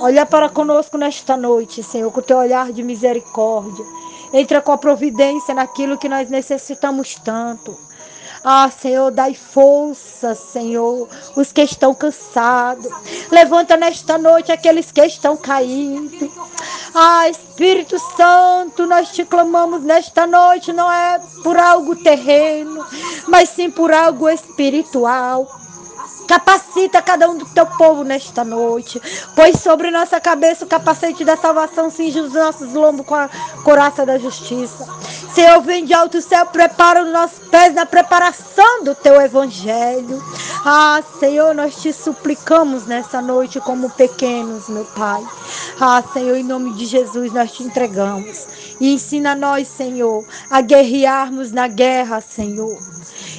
Olha para conosco nesta noite, Senhor, com o teu olhar de misericórdia. Entra com a providência naquilo que nós necessitamos tanto. Ah, Senhor, dai força, Senhor, os que estão cansados. Levanta nesta noite aqueles que estão caídos. Ah, Espírito Santo, nós te clamamos nesta noite, não é por algo terreno, mas sim por algo espiritual. Capacita cada um do teu povo nesta noite. Pois sobre nossa cabeça o capacete da salvação, cinge os nossos lombos com a coraça da justiça. Senhor, vem de alto céu, prepara os nossos pés na preparação do teu evangelho. Ah, Senhor, nós te suplicamos nessa noite como pequenos, meu Pai. Ah, Senhor, em nome de Jesus nós te entregamos. E ensina nós, Senhor, a guerrearmos na guerra, Senhor.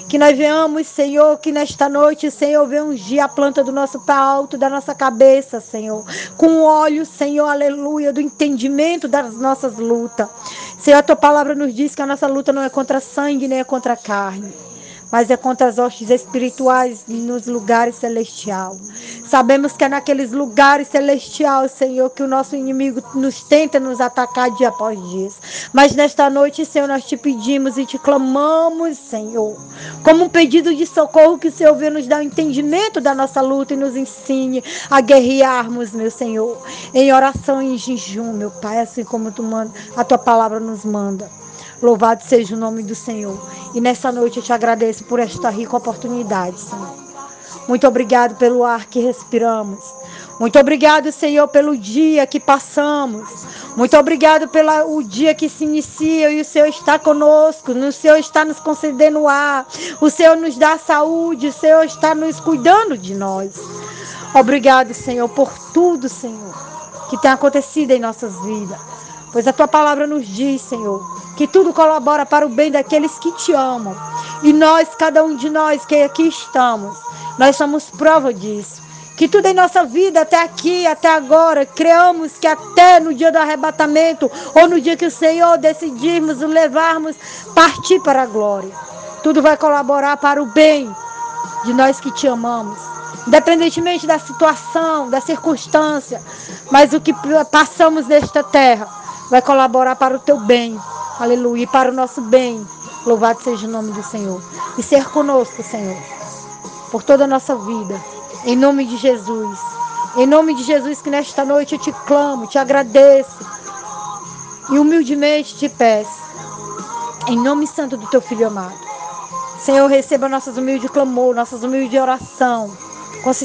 Que nós venhamos, Senhor, que nesta noite, Senhor, venha ungir a planta do nosso pé alto, da nossa cabeça, Senhor. Com óleo, Senhor, aleluia, do entendimento das nossas lutas. Senhor, a tua palavra nos diz que a nossa luta não é contra sangue, nem é contra carne mas é contra as hostes espirituais nos lugares celestiais. Sabemos que é naqueles lugares celestiais, Senhor, que o nosso inimigo nos tenta nos atacar dia após dia. Mas nesta noite, Senhor, nós te pedimos e te clamamos, Senhor, como um pedido de socorro que o Senhor venha nos dar o entendimento da nossa luta e nos ensine a guerrearmos, meu Senhor, em oração e em jejum, meu Pai, assim como tu manda, a tua palavra nos manda. Louvado seja o nome do Senhor. E nessa noite eu te agradeço por esta rica oportunidade, Senhor. Muito obrigado pelo ar que respiramos. Muito obrigado, Senhor, pelo dia que passamos. Muito obrigado pelo dia que se inicia e o Senhor está conosco. O Senhor está nos concedendo ar. O Senhor nos dá saúde. O Senhor está nos cuidando de nós. Obrigado, Senhor, por tudo, Senhor, que tem acontecido em nossas vidas. Pois a tua palavra nos diz, Senhor, que tudo colabora para o bem daqueles que te amam. E nós, cada um de nós que aqui estamos, nós somos prova disso. Que tudo em nossa vida, até aqui, até agora, creamos que até no dia do arrebatamento, ou no dia que o Senhor decidirmos o levarmos, partir para a glória. Tudo vai colaborar para o bem de nós que te amamos. Independentemente da situação, da circunstância, mas o que passamos nesta terra vai colaborar para o teu bem. Aleluia. E para o nosso bem. Louvado seja o nome do Senhor. E ser conosco, Senhor. Por toda a nossa vida. Em nome de Jesus. Em nome de Jesus, que nesta noite eu te clamo, te agradeço. E humildemente te peço. Em nome santo do teu filho amado. Senhor, receba nossas humildes clamor, nossas humildes oração